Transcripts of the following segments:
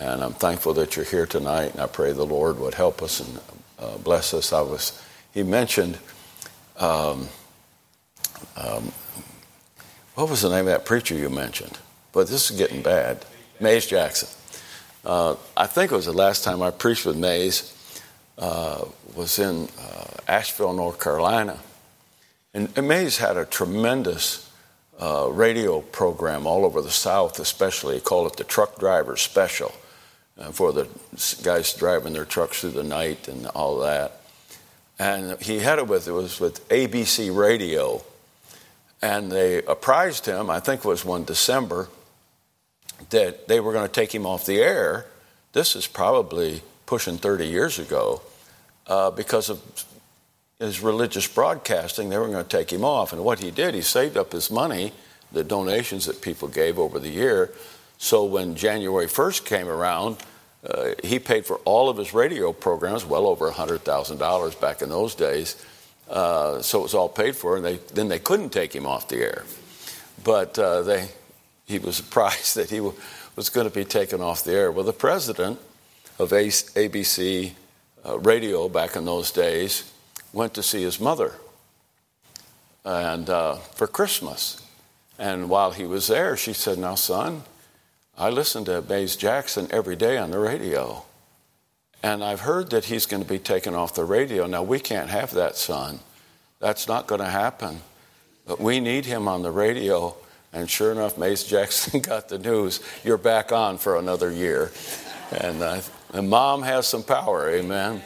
And I'm thankful that you're here tonight, and I pray the Lord would help us and uh, bless us. I was, he mentioned, um, um, what was the name of that preacher you mentioned? But this is getting bad. Mays Jackson. Uh, I think it was the last time I preached with Mays, uh, was in uh, Asheville, North Carolina. And, and Mays had a tremendous uh, radio program all over the South, especially. He called it the Truck Driver Special for the guys driving their trucks through the night and all that. And he had it with it was with ABC Radio, and they apprised him. I think it was one December that they were going to take him off the air. This is probably pushing 30 years ago uh, because of his religious broadcasting. They were going to take him off. And what he did, he saved up his money, the donations that people gave over the year. So when January 1st came around, uh, he paid for all of his radio programs, well over $100,000 back in those days. Uh, so it was all paid for, and they, then they couldn't take him off the air. But uh, they, he was surprised that he was going to be taken off the air. Well, the president of ABC uh, radio back in those days went to see his mother and uh, for Christmas. And while he was there, she said, Now, son, I listen to Mays Jackson every day on the radio. And I've heard that he's going to be taken off the radio. Now, we can't have that, son. That's not going to happen. But we need him on the radio. And sure enough, Mays Jackson got the news you're back on for another year. And, uh, and mom has some power, amen.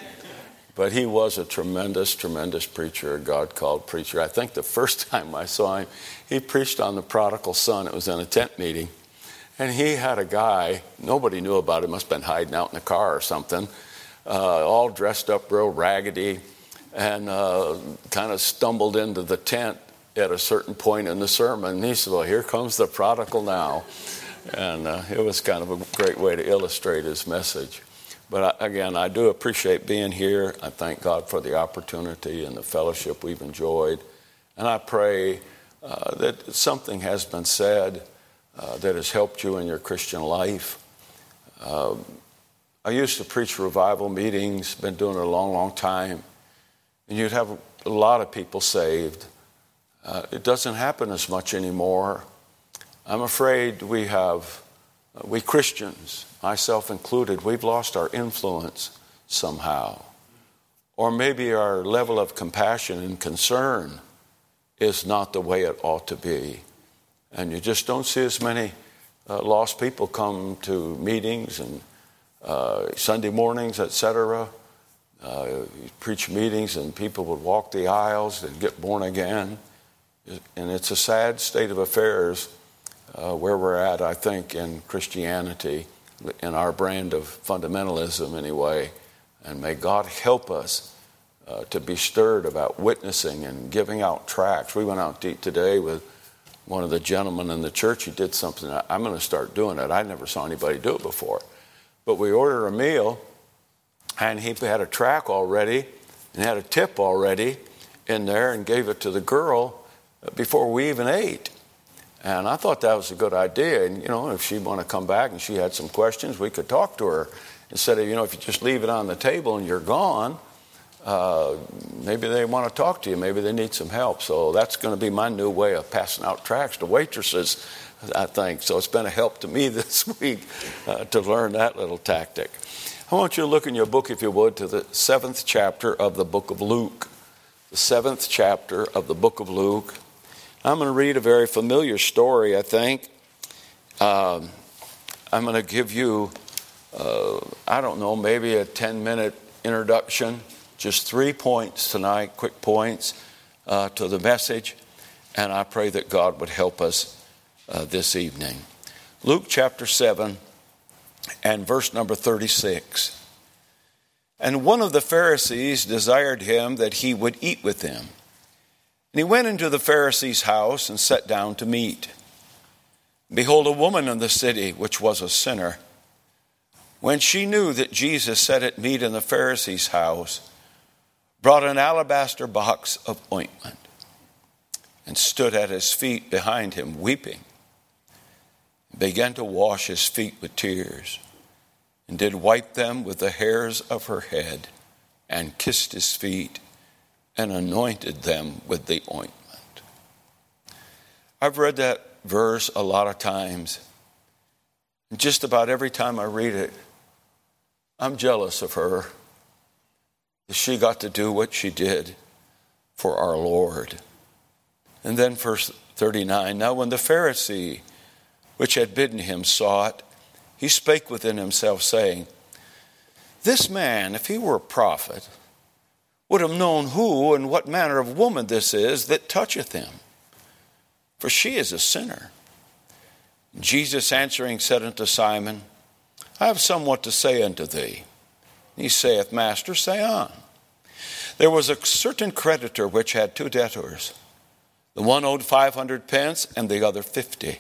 But he was a tremendous, tremendous preacher, a God called preacher. I think the first time I saw him, he preached on the prodigal son. It was in a tent meeting. And he had a guy, nobody knew about it, must have been hiding out in the car or something, uh, all dressed up real raggedy, and uh, kind of stumbled into the tent at a certain point in the sermon. And he said, Well, here comes the prodigal now. And uh, it was kind of a great way to illustrate his message. But I, again, I do appreciate being here. I thank God for the opportunity and the fellowship we've enjoyed. And I pray uh, that something has been said uh, that has helped you in your Christian life. Uh, I used to preach revival meetings, been doing it a long, long time, and you'd have a lot of people saved. Uh, it doesn't happen as much anymore. I'm afraid we have, uh, we Christians, myself included, we've lost our influence somehow. Or maybe our level of compassion and concern is not the way it ought to be. And you just don't see as many uh, lost people come to meetings and uh, Sunday mornings, etc. Uh, preach meetings and people would walk the aisles and get born again. And it's a sad state of affairs uh, where we're at, I think, in Christianity in our brand of fundamentalism anyway. And may God help us uh, to be stirred about witnessing and giving out tracts. We went out eat today with one of the gentlemen in the church. He did something. I'm going to start doing it. I never saw anybody do it before. But we ordered a meal, and he had a track already and had a tip already in there and gave it to the girl before we even ate. And I thought that was a good idea. And, you know, if she'd want to come back and she had some questions, we could talk to her. Instead of, you know, if you just leave it on the table and you're gone, uh, maybe they want to talk to you. Maybe they need some help. So that's going to be my new way of passing out tracts to waitresses, I think. So it's been a help to me this week uh, to learn that little tactic. I want you to look in your book, if you would, to the seventh chapter of the book of Luke. The seventh chapter of the book of Luke. I'm going to read a very familiar story, I think. Um, I'm going to give you, uh, I don't know, maybe a 10 minute introduction, just three points tonight, quick points uh, to the message, and I pray that God would help us uh, this evening. Luke chapter 7 and verse number 36. And one of the Pharisees desired him that he would eat with them. And he went into the Pharisee's house and sat down to meat. Behold, a woman in the city, which was a sinner, when she knew that Jesus sat at meat in the Pharisee's house, brought an alabaster box of ointment and stood at his feet behind him, weeping, began to wash his feet with tears, and did wipe them with the hairs of her head, and kissed his feet, and anointed them with the ointment. I've read that verse a lot of times. And just about every time I read it, I'm jealous of her she got to do what she did for our Lord. And then verse 39 Now, when the Pharisee which had bidden him saw it, he spake within himself, saying, This man, if he were a prophet, would have known who and what manner of woman this is that toucheth him, for she is a sinner. Jesus answering said unto Simon, I have somewhat to say unto thee. He saith, Master, say on. There was a certain creditor which had two debtors. The one owed five hundred pence, and the other fifty.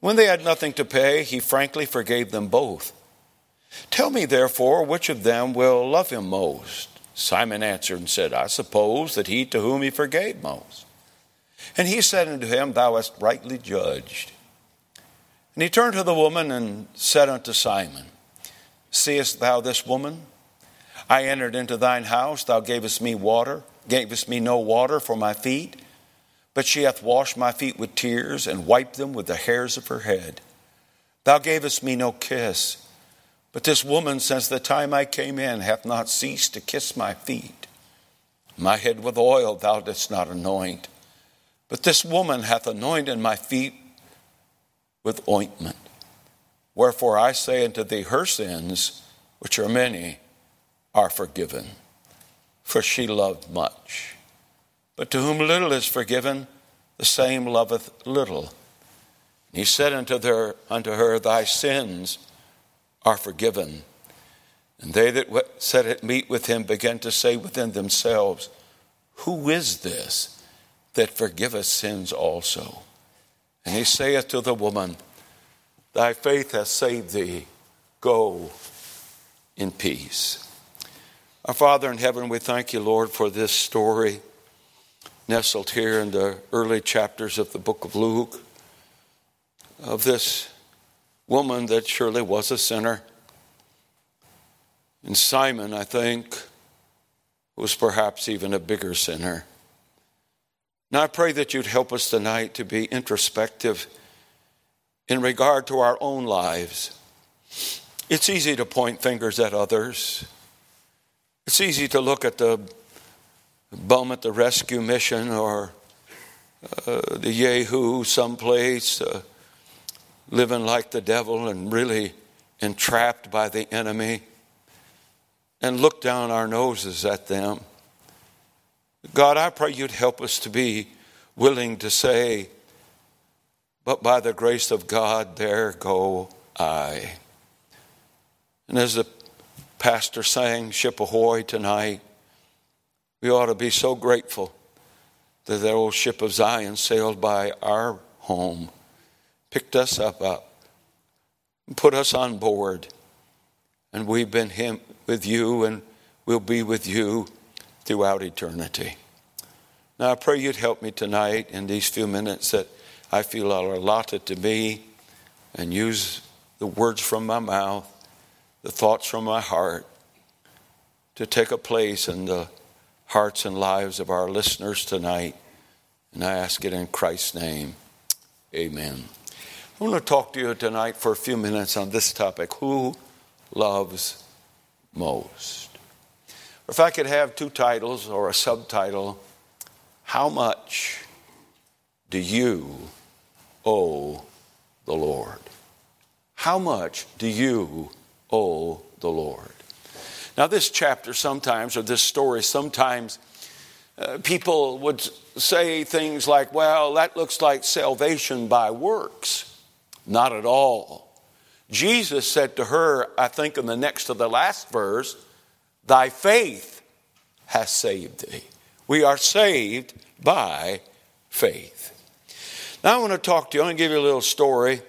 When they had nothing to pay, he frankly forgave them both. Tell me, therefore, which of them will love him most? Simon answered and said, I suppose that he to whom he forgave most. And he said unto him, Thou hast rightly judged. And he turned to the woman and said unto Simon, Seest thou this woman? I entered into thine house, thou gavest me water, gavest me no water for my feet but she hath washed my feet with tears and wiped them with the hairs of her head. Thou gavest me no kiss, but this woman, since the time I came in, hath not ceased to kiss my feet. My head with oil thou didst not anoint, but this woman hath anointed my feet with ointment. Wherefore I say unto thee, her sins, which are many, are forgiven, for she loved much. But to whom little is forgiven, the same loveth little. He said unto her, unto her, Thy sins are forgiven. And they that sat at meat with him began to say within themselves, Who is this that forgiveth sins also? And he saith to the woman, Thy faith hath saved thee. Go in peace. Our Father in heaven, we thank you, Lord, for this story nestled here in the early chapters of the book of Luke of this woman that surely was a sinner. And Simon, I think, was perhaps even a bigger sinner. Now I pray that you'd help us tonight to be introspective in regard to our own lives. It's easy to point fingers at others. It's easy to look at the bum at the rescue mission or uh, the Yahoo someplace, uh, living like the devil and really entrapped by the enemy, and look down our noses at them. God, I pray you'd help us to be willing to say, but by the grace of God, there go I. And as the pastor sang Ship Ahoy tonight, we ought to be so grateful that that old ship of Zion sailed by our home, picked us up, up put us on board, and we've been him with you and we'll be with you throughout eternity. Now I pray you'd help me tonight in these few minutes that I feel are allotted to me and use the words from my mouth, the thoughts from my heart to take a place in the hearts and lives of our listeners tonight. And I ask it in Christ's name. Amen. I want to talk to you tonight for a few minutes on this topic who loves most? If I could have two titles or a subtitle, How much do you owe the Lord? How much do you owe the Lord? Now, this chapter sometimes, or this story, sometimes uh, people would say things like, well, that looks like salvation by works. Not at all. Jesus said to her, I think in the next to the last verse, Thy faith has saved thee. We are saved by faith. Now I want to talk to you. I want to give you a little story.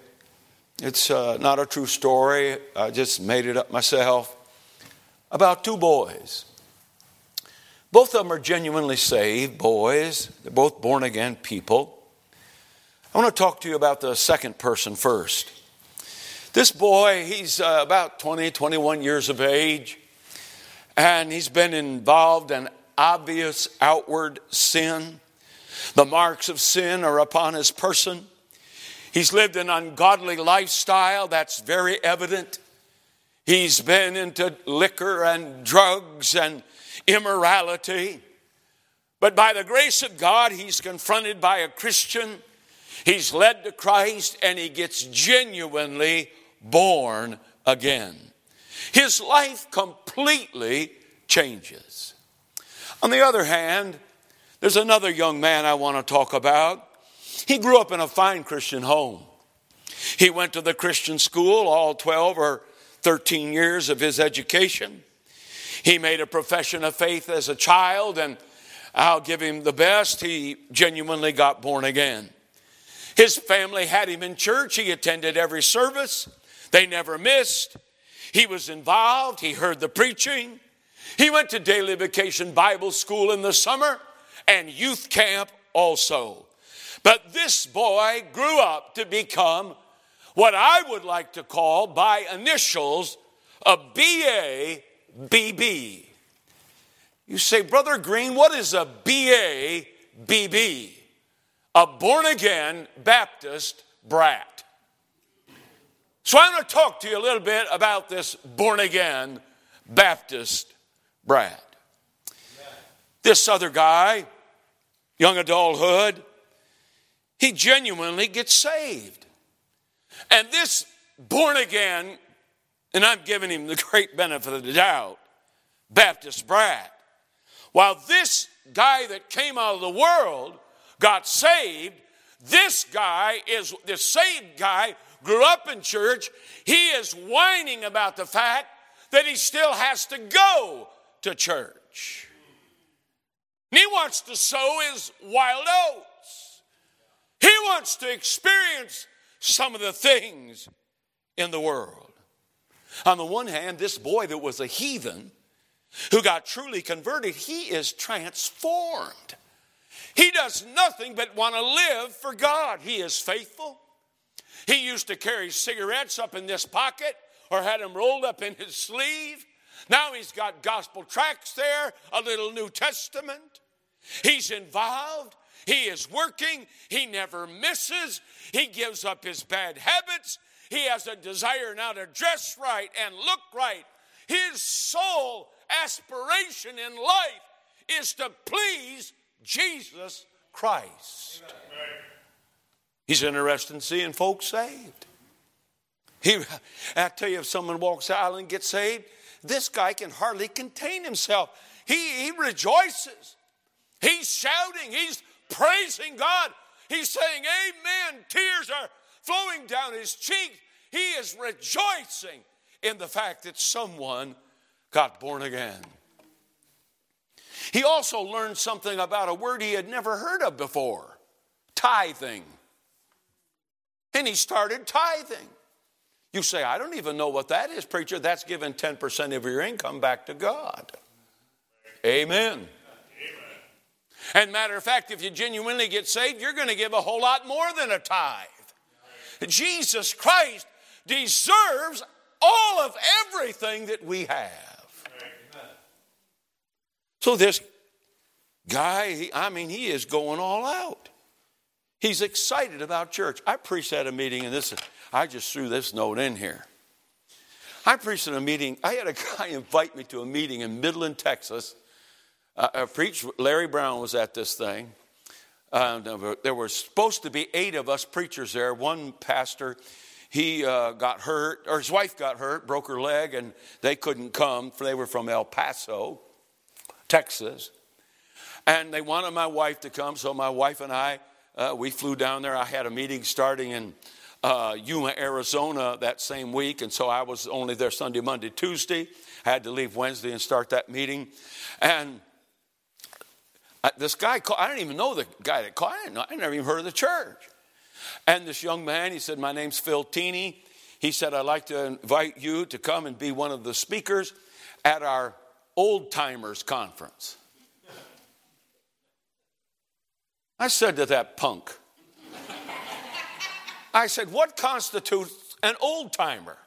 It's uh, not a true story, I just made it up myself about two boys. Both of them are genuinely saved boys, they're both born again people. I want to talk to you about the second person first. This boy, he's uh, about 20, 21 years of age, and he's been involved in obvious outward sin. The marks of sin are upon his person. He's lived an ungodly lifestyle that's very evident. He's been into liquor and drugs and immorality. But by the grace of God, he's confronted by a Christian. He's led to Christ and he gets genuinely born again. His life completely changes. On the other hand, there's another young man I want to talk about. He grew up in a fine Christian home. He went to the Christian school all 12 or 13 years of his education. He made a profession of faith as a child, and I'll give him the best. He genuinely got born again. His family had him in church. He attended every service, they never missed. He was involved, he heard the preaching. He went to daily vacation Bible school in the summer and youth camp also. But this boy grew up to become what I would like to call by initials a BA BB. You say, Brother Green, what is a BA BB? A born again Baptist brat. So I'm going to talk to you a little bit about this born again Baptist brat. This other guy, young adulthood, he genuinely gets saved. And this born again, and I'm giving him the great benefit of the doubt, Baptist brat, while this guy that came out of the world got saved, this guy is, this saved guy grew up in church. He is whining about the fact that he still has to go to church. He wants to sow his wild oats. He wants to experience some of the things in the world. On the one hand, this boy that was a heathen who got truly converted, he is transformed. He does nothing but want to live for God. He is faithful. He used to carry cigarettes up in this pocket or had them rolled up in his sleeve. Now he's got gospel tracts there, a little New Testament. He's involved. He is working. He never misses. He gives up his bad habits. He has a desire now to dress right and look right. His sole aspiration in life is to please Jesus Christ. He's interested in seeing folks saved. He, I tell you, if someone walks out and gets saved, this guy can hardly contain himself. He, he rejoices. He's shouting. He's praising God. He's saying, Amen. Tears are flowing down his cheek. He is rejoicing in the fact that someone got born again. He also learned something about a word he had never heard of before tithing. And he started tithing. You say, I don't even know what that is, preacher. That's giving 10% of your income back to God. Amen. And matter of fact, if you genuinely get saved, you're going to give a whole lot more than a tithe. Jesus Christ deserves all of everything that we have. So this guy, I mean, he is going all out. He's excited about church. I preached at a meeting, and this I just threw this note in here. I preached at a meeting. I had a guy invite me to a meeting in Midland, Texas. Uh, I preached. Larry Brown was at this thing. Uh, there were supposed to be eight of us preachers there. One pastor, he uh, got hurt, or his wife got hurt, broke her leg, and they couldn't come. For they were from El Paso, Texas, and they wanted my wife to come. So my wife and I uh, we flew down there. I had a meeting starting in uh, Yuma, Arizona that same week. And so I was only there Sunday, Monday, Tuesday. I had to leave Wednesday and start that meeting. And I, this guy called, I didn't even know the guy that called. I didn't know, I never even heard of the church. And this young man, he said, My name's Phil Teeny. He said, I'd like to invite you to come and be one of the speakers at our old timers conference. I said to that punk, I said, What constitutes an old timer.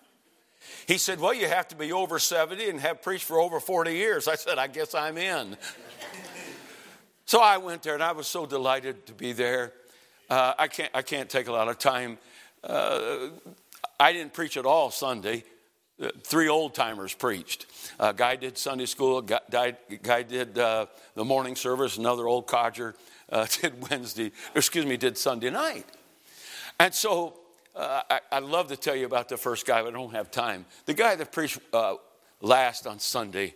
He said, Well, you have to be over 70 and have preached for over 40 years. I said, I guess I'm in. so I went there and I was so delighted to be there. Uh, I, can't, I can't take a lot of time. Uh, I didn't preach at all Sunday. Uh, three old timers preached. A guy did Sunday school, guy, guy did uh, the morning service, another old codger uh, did Wednesday, excuse me, did Sunday night. And so uh, I, would love to tell you about the first guy, but I don't have time. The guy that preached uh, last on Sunday,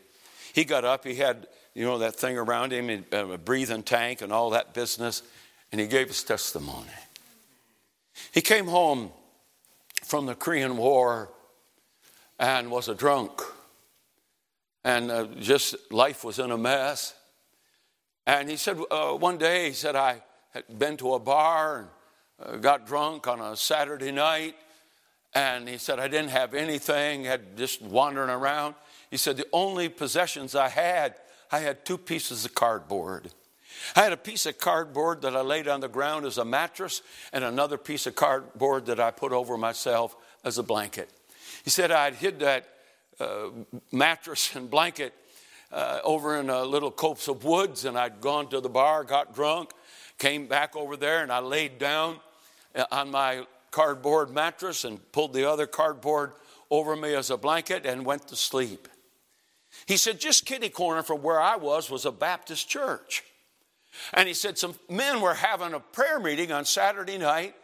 he got up, he had, you know, that thing around him, a breathing tank and all that business, and he gave his testimony. He came home from the Korean War and was a drunk. And uh, just life was in a mess. And he said, uh, one day, he said, I had been to a bar and uh, got drunk on a Saturday night. And he said, I didn't have anything, had just wandering around. He said, the only possessions I had, I had two pieces of cardboard. I had a piece of cardboard that I laid on the ground as a mattress, and another piece of cardboard that I put over myself as a blanket. He said, I'd hid that uh, mattress and blanket uh, over in a little copse of woods, and I'd gone to the bar, got drunk, came back over there, and I laid down uh, on my cardboard mattress and pulled the other cardboard over me as a blanket and went to sleep. He said, just kitty corner from where I was was a Baptist church. And he said, some men were having a prayer meeting on Saturday night,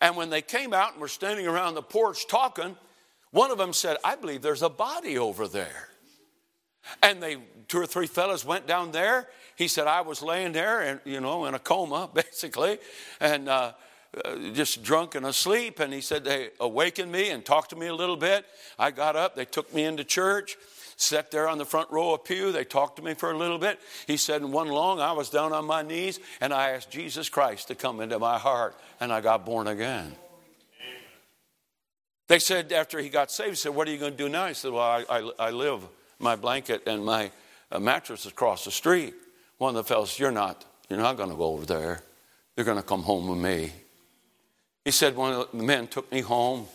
and when they came out and were standing around the porch talking, one of them said, I believe there's a body over there. And they, two or three fellows went down there. He said, I was laying there and, you know, in a coma, basically, and uh, uh, just drunk and asleep. And he said, they awakened me and talked to me a little bit. I got up, they took me into church, sat there on the front row of pew. They talked to me for a little bit. He said, in one long, I was down on my knees and I asked Jesus Christ to come into my heart, and I got born again. They said after he got saved, he said, What are you going to do now? He said, Well, I, I, I live my blanket and my uh, mattress across the street. One of the fellows, You're not, you're not going to go over there. You're going to come home with me. He said, One of the men took me home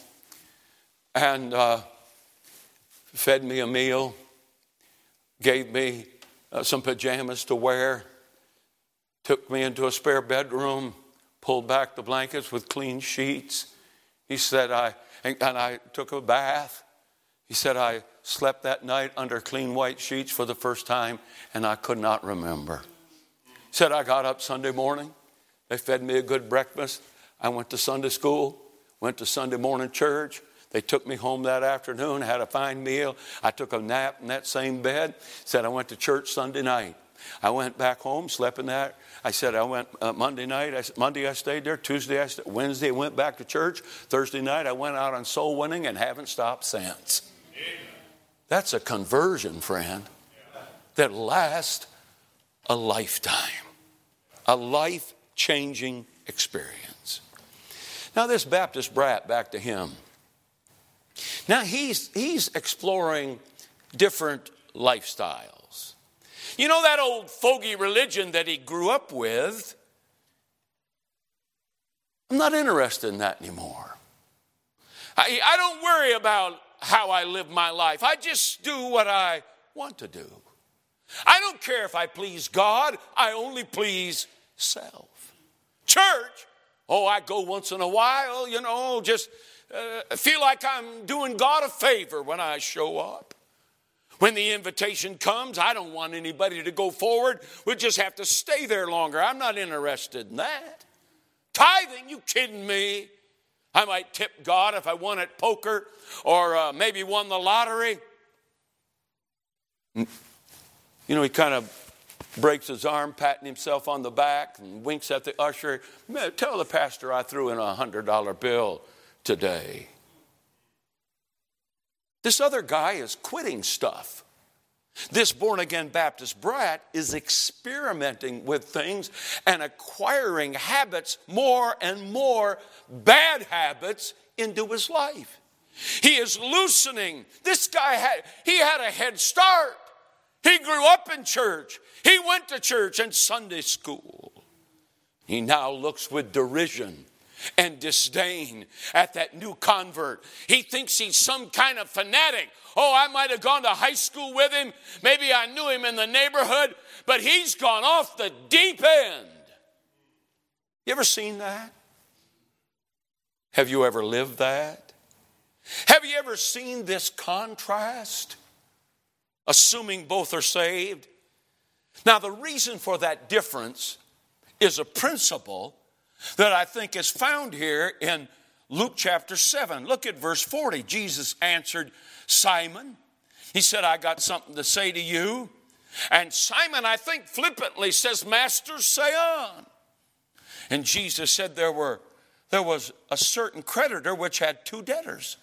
and uh, fed me a meal, gave me uh, some pajamas to wear, took me into a spare bedroom, pulled back the blankets with clean sheets. He said, I and, and I took a bath. He said, I slept that night under clean white sheets for the first time, and I could not remember. Said, I got up Sunday morning. They fed me a good breakfast. I went to Sunday school, went to Sunday morning church. They took me home that afternoon, had a fine meal. I took a nap in that same bed. Said I went to church Sunday night. I went back home, slept in that I said I went uh, Monday night. I, Monday I stayed there. Tuesday I stayed, Wednesday I went back to church. Thursday night I went out on soul winning and haven't stopped since. That's a conversion, friend, that lasts a lifetime, a life changing experience. Now, this Baptist brat, back to him. Now, he's, he's exploring different lifestyles. You know that old fogey religion that he grew up with? I'm not interested in that anymore. I, I don't worry about how I live my life. I just do what I want to do. I don't care if I please God, I only please self. Church, oh, I go once in a while, you know, just uh, feel like I'm doing God a favor when I show up. When the invitation comes, I don't want anybody to go forward. We'll just have to stay there longer. I'm not interested in that. Tithing, you kidding me? I might tip God if I won at poker or uh, maybe won the lottery. You know, he kind of breaks his arm, patting himself on the back, and winks at the usher. Tell the pastor I threw in a $100 bill today. This other guy is quitting stuff. This born again Baptist brat is experimenting with things and acquiring habits, more and more bad habits, into his life. He is loosening. This guy had, he had a head start. He grew up in church. He went to church and Sunday school. He now looks with derision and disdain at that new convert. He thinks he's some kind of fanatic. Oh, I might have gone to high school with him. Maybe I knew him in the neighborhood, but he's gone off the deep end. You ever seen that? Have you ever lived that? Have you ever seen this contrast? Assuming both are saved. Now, the reason for that difference is a principle that I think is found here in Luke chapter 7. Look at verse 40. Jesus answered Simon. He said, I got something to say to you. And Simon, I think, flippantly says, Master, say on. And Jesus said there were there was a certain creditor which had two debtors.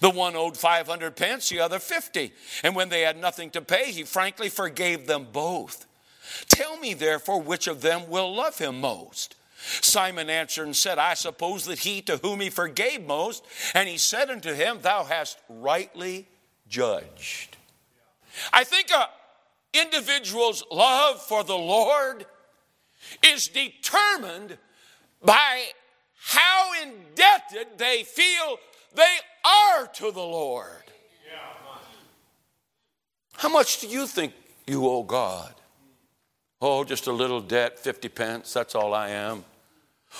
The one owed 500 pence, the other 50. And when they had nothing to pay, he frankly forgave them both. Tell me, therefore, which of them will love him most? Simon answered and said, I suppose that he to whom he forgave most. And he said unto him, Thou hast rightly judged. I think a individual's love for the Lord is determined by how indebted they feel they are to the Lord. How much do you think you owe God? Oh, just a little debt, 50 pence, that's all I am.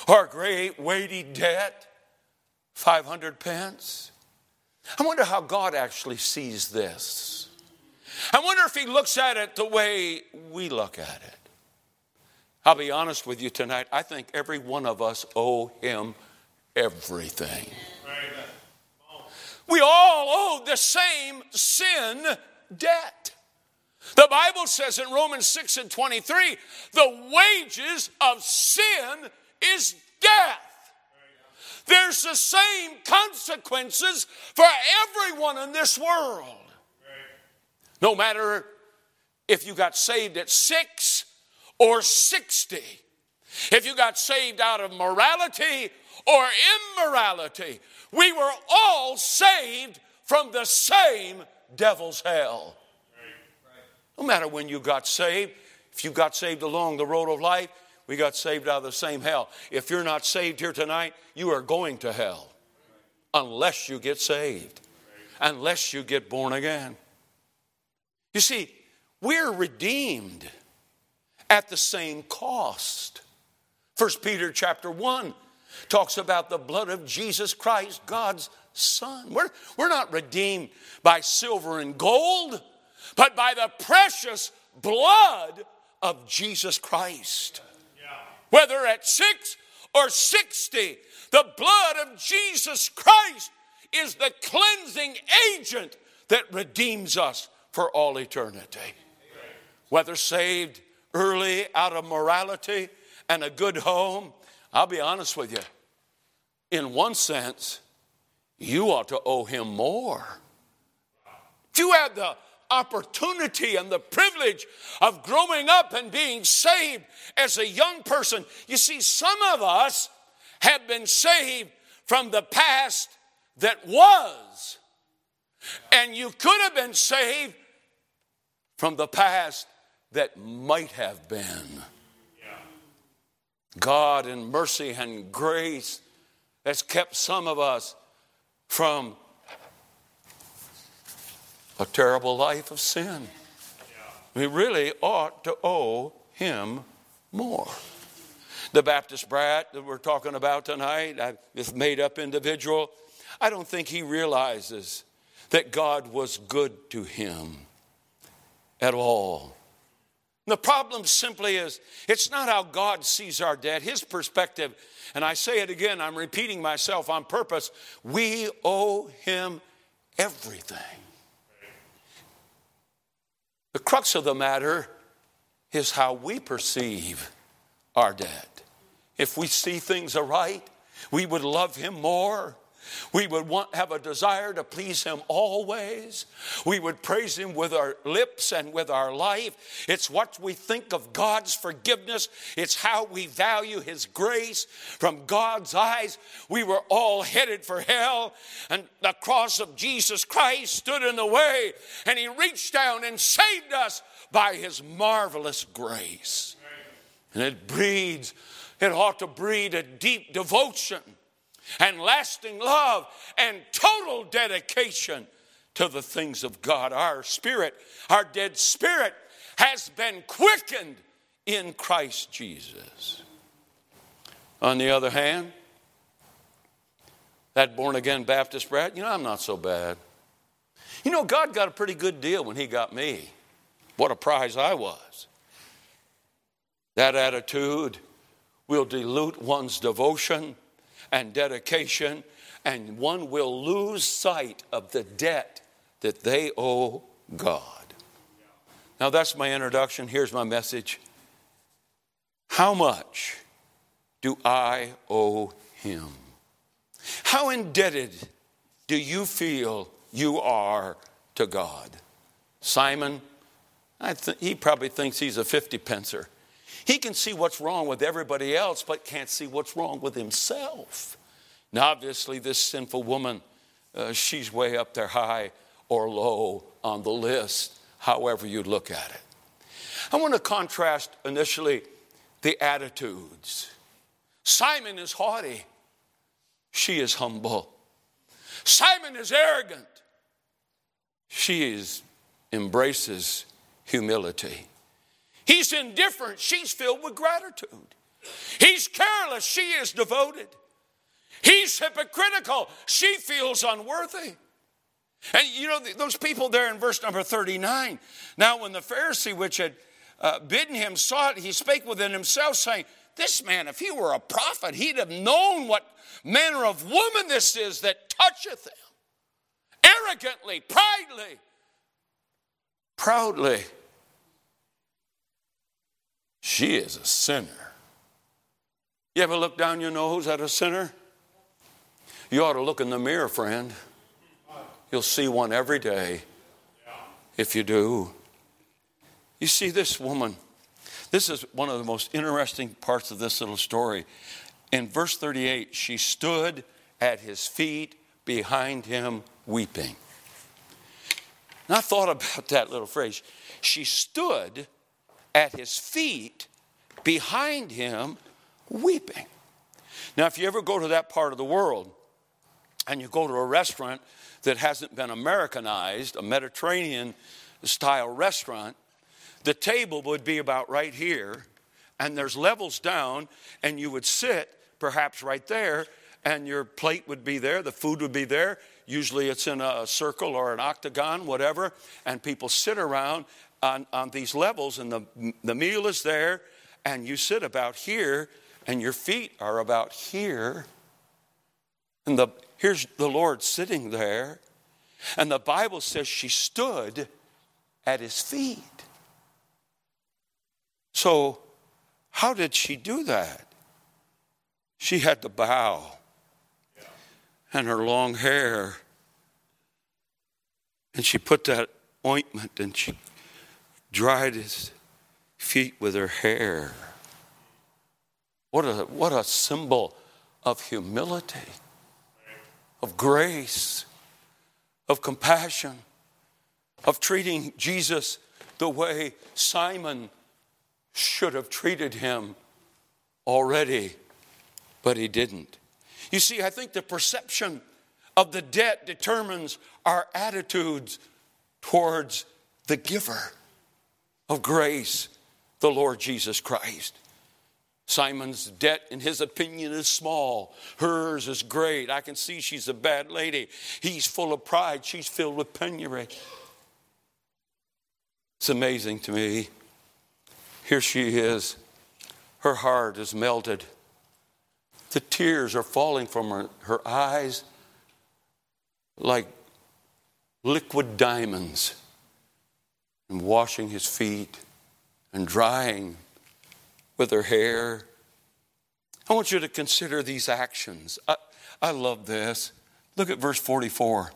A great weighty debt, 500 pence. I wonder how God actually sees this. I wonder if He looks at it the way we look at it. I'll be honest with you tonight. I think every one of us owe him everything. We all owe the same sin debt. The Bible says in Romans 6 and 23 the wages of sin is death. There's the same consequences for everyone in this world. No matter if you got saved at six or 60. If you got saved out of morality or immorality, we were all saved from the same devil's hell. No matter when you got saved, if you got saved along the road of life, we got saved out of the same hell. If you're not saved here tonight, you are going to hell unless you get saved, unless you get born again. You see, we're redeemed at the same cost. First Peter chapter 1 talks about the blood of Jesus Christ, God's Son. We're, we're not redeemed by silver and gold, but by the precious blood of Jesus Christ. Whether at six or 60, the blood of Jesus Christ is the cleansing agent that redeems us for all eternity. Whether saved early out of morality and a good home, I'll be honest with you. In one sense, you ought to owe him more. If you had the opportunity and the privilege of growing up and being saved as a young person, you see, some of us have been saved from the past that was. And you could have been saved from the past that might have been. God, in mercy and grace, has kept some of us from a terrible life of sin. We really ought to owe Him more. The Baptist brat that we're talking about tonight, this made up individual, I don't think he realizes that God was good to him at all. The problem simply is it's not how God sees our debt, His perspective. And I say it again, I'm repeating myself on purpose. We owe Him everything. The crux of the matter is how we perceive our debt. If we see things aright, we would love Him more. We would want, have a desire to please Him always. We would praise Him with our lips and with our life. It's what we think of God's forgiveness, it's how we value His grace. From God's eyes, we were all headed for hell, and the cross of Jesus Christ stood in the way, and He reached down and saved us by His marvelous grace. And it breeds It ought to breed a deep devotion and lasting love and total dedication to the things of God. Our spirit, our dead spirit, has been quickened in Christ Jesus. On the other hand, that born again Baptist brat, you know, I'm not so bad. You know, God got a pretty good deal when He got me. What a prize I was. That attitude will dilute one's devotion and dedication, and one will lose sight of the debt that they owe God. Now, that's my introduction. Here's my message. How much do I owe him? How indebted do you feel you are to God? Simon, th- he probably thinks he's a 50 pencer. He can see what's wrong with everybody else, but can't see what's wrong with himself. Now, obviously, this sinful woman, uh, she's way up there high or low on the list, however you look at it. I want to contrast initially the attitudes. Simon is haughty, she is humble. Simon is arrogant, she is, embraces humility. He's indifferent, she's filled with gratitude. He's careless, she is devoted. He's hypocritical, she feels unworthy. And you know, those people there in verse number 39. Now, when the Pharisee which had uh, bidden him saw it, he spake within himself, saying, This man, if he were a prophet, he'd have known what manner of woman this is that toucheth him. Arrogantly, pridely, proudly. She is a sinner. You ever look down your nose at a sinner? You ought to look in the mirror, friend. You'll see one every day if you do. You see, this woman, this is one of the most interesting parts of this little story. In verse 38, she stood at his feet behind him weeping. And I thought about that little phrase. She stood at his feet behind him weeping. Now, if you ever go to that part of the world and you go to a restaurant that hasn't been Americanized, a Mediterranean style restaurant, the table would be about right here, and there's levels down, and you would sit perhaps right there, and your plate would be there, the food would be there. Usually it's in a circle or an octagon, whatever, and people sit around on, on these levels, and the, the meal is there, and you sit about here, and your feet are about here. And the, here's the Lord sitting there, and the Bible says she stood at his feet. So, how did she do that? She had to bow and her long hair. And she put that ointment and she dried his feet with her hair. What a, what a symbol of humility, of grace, of compassion, of treating Jesus the way Simon should have treated him already, but he didn't. You see, I think the perception of the debt determines our attitudes towards the giver of grace, the Lord Jesus Christ. Simon's debt, in his opinion, is small. Hers is great. I can see she's a bad lady. He's full of pride. She's filled with penury. It's amazing to me here she is. Her heart is melted. The tears are falling from her, her eyes like liquid diamonds and washing his feet and drying with her hair. I want you to consider these actions. I, I love this. Look at verse 44.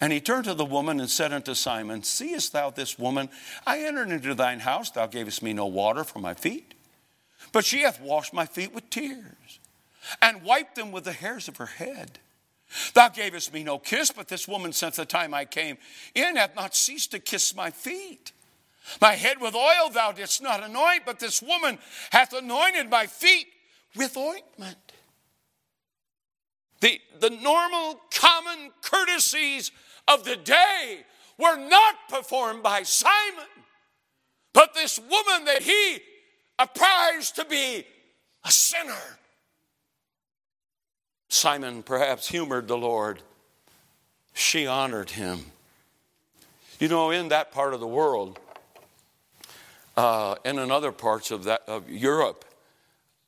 And he turned to the woman and said unto Simon, Seest thou this woman? I entered into thine house, thou gavest me no water for my feet, but she hath washed my feet with tears, and wiped them with the hairs of her head. Thou gavest me no kiss, but this woman, since the time I came in, hath not ceased to kiss my feet. My head with oil thou didst not anoint, but this woman hath anointed my feet with ointment. The, the normal, common courtesies of the day were not performed by Simon, but this woman that he apprised to be a sinner. Simon perhaps humored the Lord. She honored him. You know, in that part of the world, uh, and in other parts of, that, of Europe,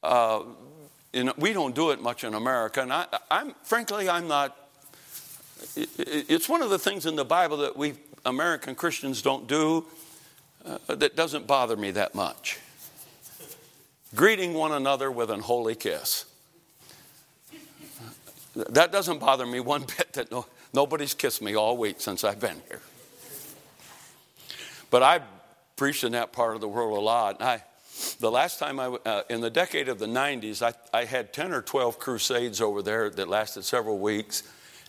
uh, in, we don't do it much in America. And I, am frankly, I'm not. It, it's one of the things in the Bible that we American Christians don't do uh, that doesn't bother me that much. Greeting one another with an holy kiss. That doesn't bother me one bit that no, nobody's kissed me all week since I've been here. But I've preached in that part of the world a lot. I, the last time I, uh, in the decade of the 90s, I, I had 10 or 12 crusades over there that lasted several weeks.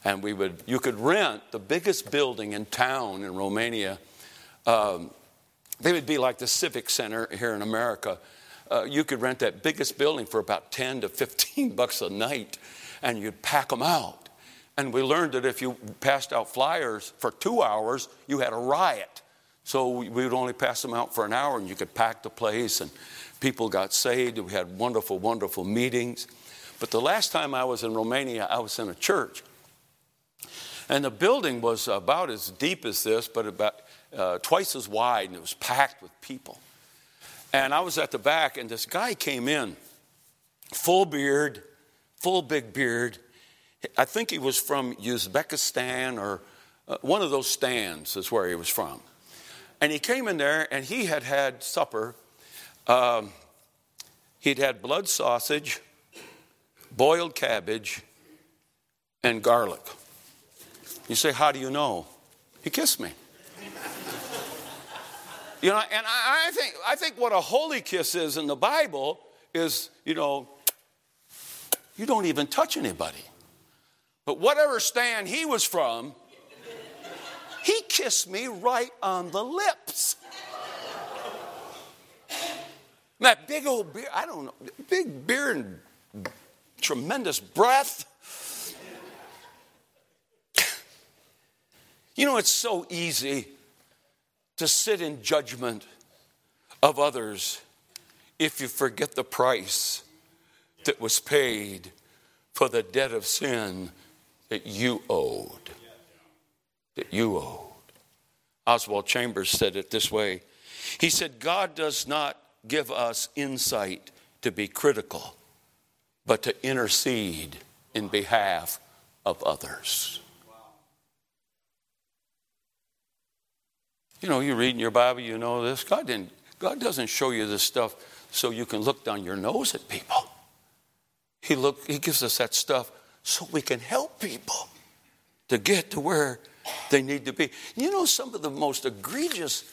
And we would, you could rent the biggest building in town in Romania. Um, they would be like the Civic Center here in America. Uh, you could rent that biggest building for about 10 to 15 bucks a night, and you'd pack them out. And we learned that if you passed out flyers for two hours, you had a riot. So we would only pass them out for an hour, and you could pack the place, and people got saved. We had wonderful, wonderful meetings. But the last time I was in Romania, I was in a church. And the building was about as deep as this, but about uh, twice as wide, and it was packed with people. And I was at the back, and this guy came in, full beard, full big beard. I think he was from Uzbekistan or uh, one of those stands, is where he was from. And he came in there and he had had supper. Um, he'd had blood sausage, boiled cabbage, and garlic. You say, How do you know? He kissed me. you know, and I, I, think, I think what a holy kiss is in the Bible is, you know, you don't even touch anybody. But whatever stand he was from, he kissed me right on the lips. that big old beard, I don't know, big beard and tremendous breath. You know, it's so easy to sit in judgment of others if you forget the price that was paid for the debt of sin that you owed that you owed. Oswald Chambers said it this way He said, God does not give us insight to be critical, but to intercede in behalf of others. You know, you read in your Bible, you know this. God didn't. God doesn't show you this stuff so you can look down your nose at people. He look. He gives us that stuff so we can help people to get to where they need to be. You know, some of the most egregious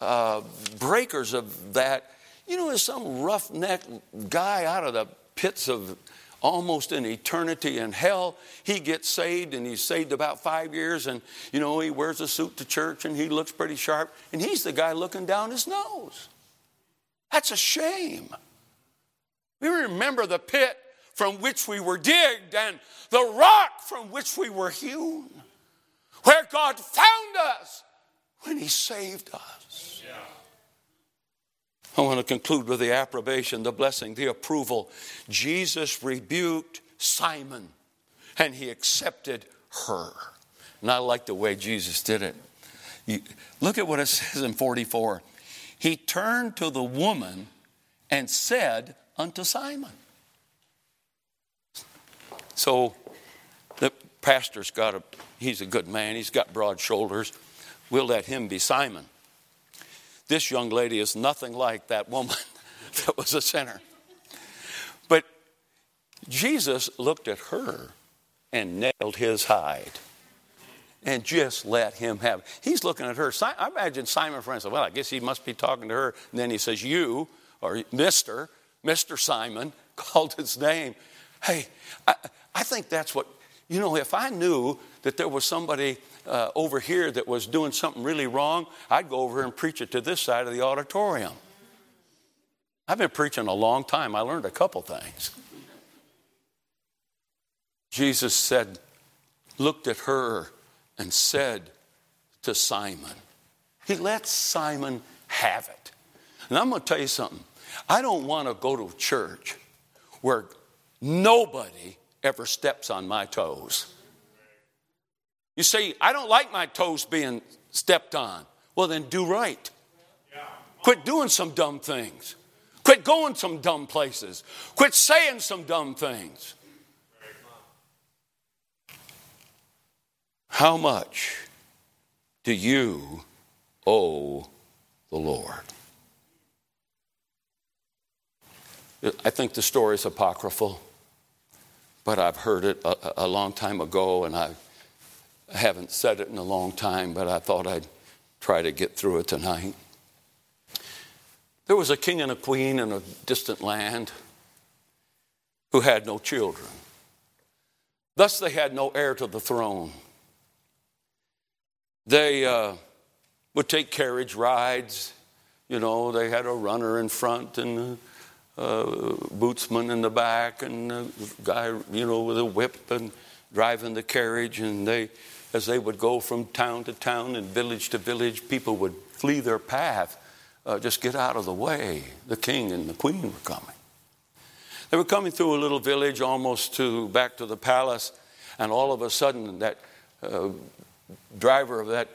uh, breakers of that, you know, is some roughneck guy out of the pits of almost an eternity in hell. He gets saved and he's saved about five years and, you know, he wears a suit to church and he looks pretty sharp and he's the guy looking down his nose. That's a shame. We remember the pit from which we were digged and the rock from which we were hewn where God found us when He saved us. Yeah. I want to conclude with the approbation, the blessing, the approval. Jesus rebuked Simon and he accepted her. And I like the way Jesus did it. You, look at what it says in 44. He turned to the woman and said unto Simon. So the pastor's got a he's a good man, he's got broad shoulders. We'll let him be Simon. This young lady is nothing like that woman that was a sinner. But Jesus looked at her and nailed his hide and just let him have. He's looking at her. I imagine Simon Friend said, Well, I guess he must be talking to her. And then he says, You, or Mr., Mr. Simon, called his name. Hey, I, I think that's what, you know, if I knew that there was somebody uh, over here that was doing something really wrong, I'd go over and preach it to this side of the auditorium. I've been preaching a long time. I learned a couple things. Jesus said, looked at her and said to Simon, He let Simon have it. And I'm going to tell you something. I don't want to go to a church where nobody ever steps on my toes. You see, I don't like my toes being stepped on. Well, then do right. Quit doing some dumb things. Quit going some dumb places. Quit saying some dumb things. How much do you owe the Lord? I think the story is apocryphal, but I've heard it a, a long time ago and I haven't said it in a long time, but I thought I'd try to get through it tonight. There was a king and a queen in a distant land who had no children. Thus, they had no heir to the throne. They uh, would take carriage rides. You know, they had a runner in front and a bootsman in the back and a guy, you know, with a whip and driving the carriage. And they, as they would go from town to town and village to village, people would flee their path, uh, just get out of the way. The king and the queen were coming. They were coming through a little village almost to back to the palace, and all of a sudden that uh, driver of that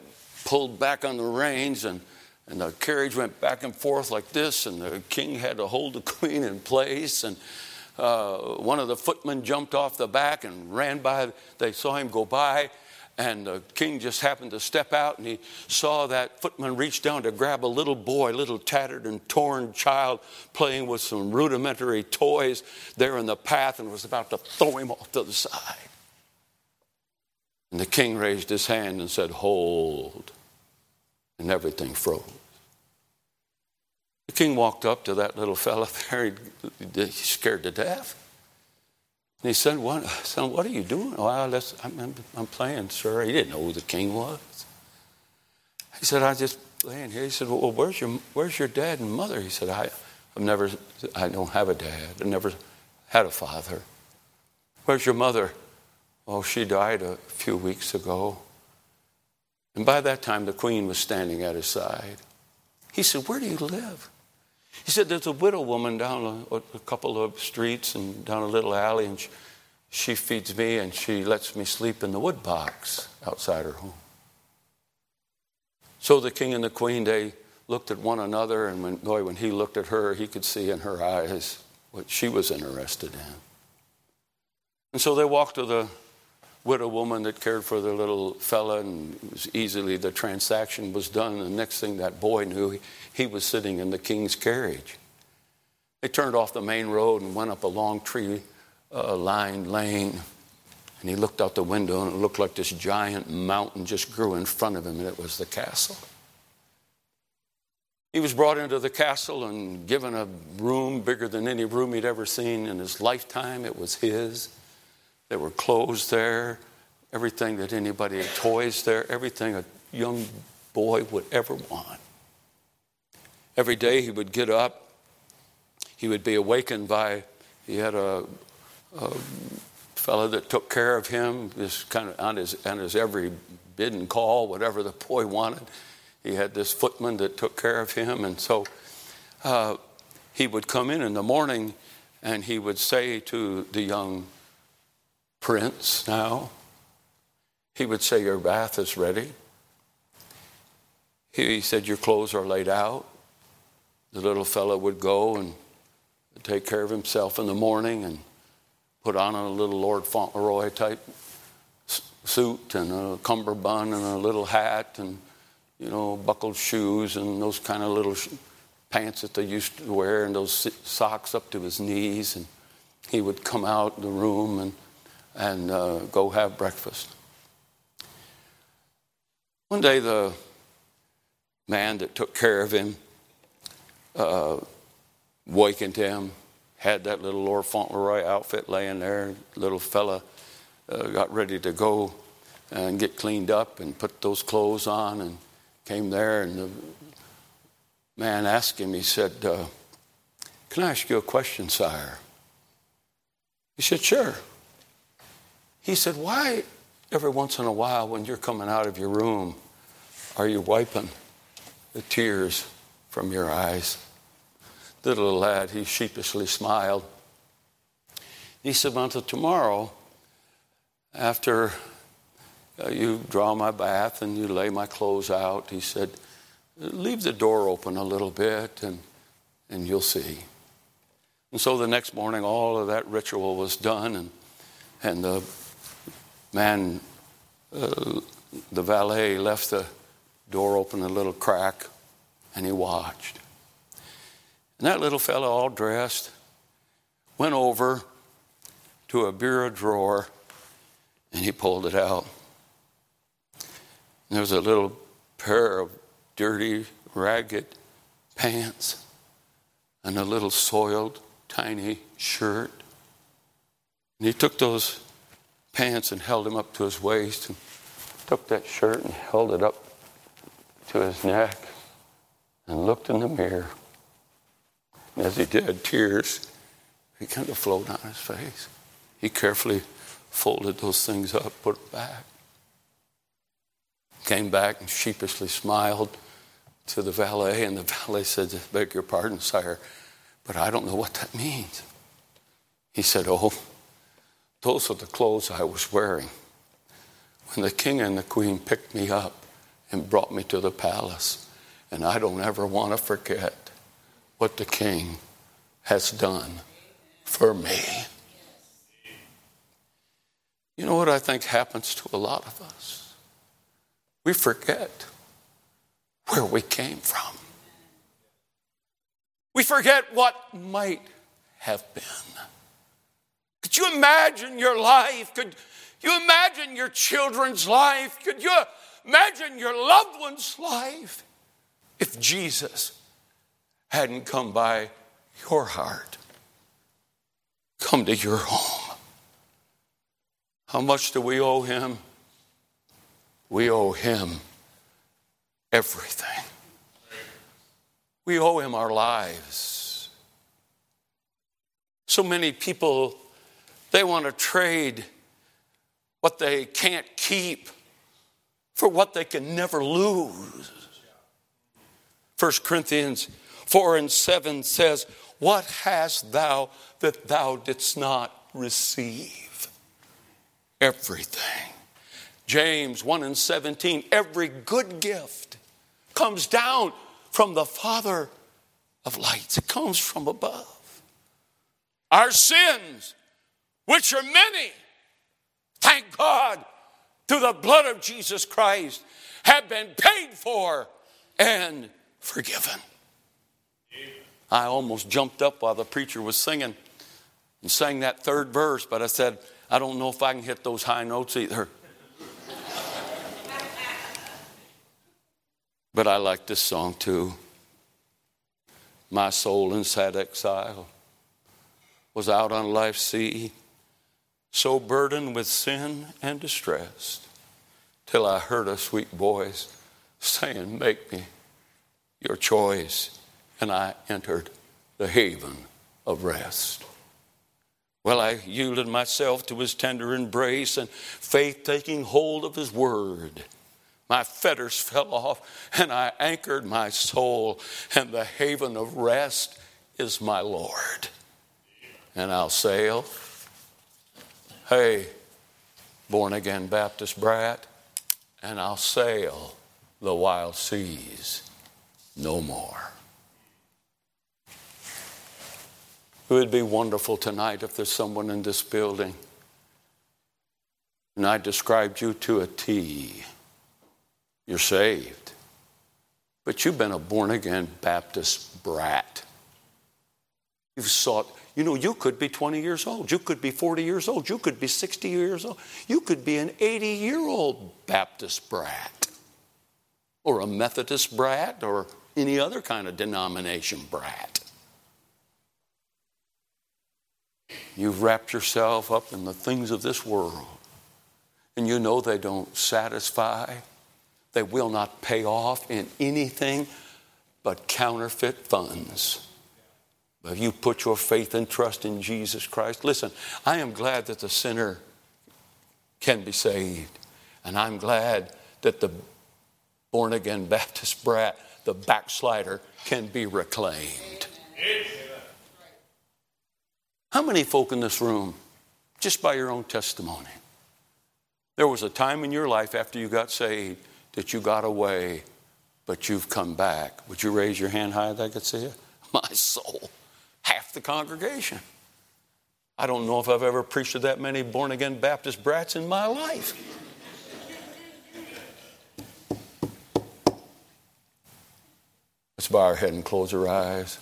pulled back on the reins and, and the carriage went back and forth like this and the king had to hold the queen in place and uh, one of the footmen jumped off the back and ran by they saw him go by and the king just happened to step out and he saw that footman reach down to grab a little boy, little tattered and torn child playing with some rudimentary toys there in the path and was about to throw him off to the side. And the king raised his hand and said, Hold. And everything froze. The king walked up to that little fellow there, he's scared to death. And he said, what, Son, what are you doing? Well, I'm, I'm playing, sir. He didn't know who the king was. He said, I just playing here. He said, Well, where's your, where's your dad and mother? He said, I, I've never, I don't have a dad. I never had a father. Where's your mother? Oh, she died a few weeks ago. And by that time, the queen was standing at his side. He said, Where do you live? He said, There's a widow woman down a, a couple of streets and down a little alley, and she, she feeds me and she lets me sleep in the wood box outside her home. So the king and the queen, they looked at one another, and when, boy, when he looked at her, he could see in her eyes what she was interested in. And so they walked to the widow woman that cared for the little fella, and easily the transaction was done. And the next thing that boy knew, he, he was sitting in the king's carriage. They turned off the main road and went up a long tree uh, lined lane. And he looked out the window, and it looked like this giant mountain just grew in front of him, and it was the castle. He was brought into the castle and given a room bigger than any room he'd ever seen in his lifetime. It was his. There were clothes there, everything that anybody had, toys there, everything a young boy would ever want. Every day he would get up, he would be awakened by, he had a, a fellow that took care of him, just kind of on his, on his every bid and call, whatever the boy wanted. He had this footman that took care of him, and so uh, he would come in in the morning and he would say to the young Prince now. He would say, Your bath is ready. He said, Your clothes are laid out. The little fellow would go and take care of himself in the morning and put on a little Lord Fauntleroy type suit and a cummerbund and a little hat and, you know, buckled shoes and those kind of little pants that they used to wear and those socks up to his knees. And he would come out the room and and uh, go have breakfast. One day, the man that took care of him uh, wakened him, had that little Lord Fauntleroy outfit laying there. Little fella uh, got ready to go and get cleaned up and put those clothes on and came there and the man asked him, he said, uh, Can I ask you a question, sire? He said, Sure. He said, Why, every once in a while, when you're coming out of your room, are you wiping the tears from your eyes? The little lad, he sheepishly smiled. He said, Until tomorrow, after uh, you draw my bath and you lay my clothes out, he said, leave the door open a little bit and, and you'll see. And so the next morning, all of that ritual was done, and, and the man, uh, the valet, left the door open a little crack, and he watched. And that little fellow, all dressed, went over to a bureau drawer and he pulled it out. And there was a little pair of dirty, ragged pants and a little soiled, tiny shirt. And he took those pants and held him up to his waist and took that shirt and held it up to his neck and looked in the mirror. And as he did, tears began to flow down his face. He carefully folded those things up, put it back. Came back and sheepishly smiled to the valet, and the valet said, Beg your pardon, sire, but I don't know what that means. He said, Oh, those are the clothes I was wearing when the king and the queen picked me up and brought me to the palace. And I don't ever want to forget what the king has done for me. You know what I think happens to a lot of us? We forget where we came from. We forget what might have been. You imagine your life? Could you imagine your children's life? Could you imagine your loved one's life if Jesus hadn't come by your heart, come to your home? How much do we owe him? We owe him everything. We owe him our lives. So many people, they want to trade what they can't keep for what they can never lose. 1 Corinthians 4 and 7 says, What hast thou that thou didst not receive? Everything. James 1 and 17, every good gift comes down from the Father of lights, it comes from above. Our sins, which are many, thank God, through the blood of Jesus Christ, have been paid for and forgiven. I almost jumped up while the preacher was singing and sang that third verse, but I said, I don't know if I can hit those high notes either. but I like this song too. My soul in sad exile was out on life's sea, so burdened with sin and distress, till I heard a sweet voice saying, Make me your choice. And I entered the haven of rest. Well, I yielded myself to his tender embrace and faith taking hold of his word. My fetters fell off and I anchored my soul, and the haven of rest is my Lord. And I'll sail. Hey, born again Baptist brat, and I'll sail the wild seas no more. It would be wonderful tonight if there's someone in this building and I described you to a T. You're saved. But you've been a born again Baptist brat. You've sought, you know, you could be 20 years old. You could be 40 years old. You could be 60 years old. You could be an 80 year old Baptist brat or a Methodist brat or any other kind of denomination brat. You've wrapped yourself up in the things of this world. and you know they don't satisfy, they will not pay off in anything but counterfeit funds. If you put your faith and trust in Jesus Christ, listen, I am glad that the sinner can be saved. And I'm glad that the born again Baptist brat, the backslider, can be reclaimed. How many folk in this room, just by your own testimony, there was a time in your life after you got saved that you got away, but you've come back? Would you raise your hand high that I could see it? My soul, half the congregation. I don't know if I've ever preached to that many born again Baptist brats in my life. Let's bow our head and close our eyes.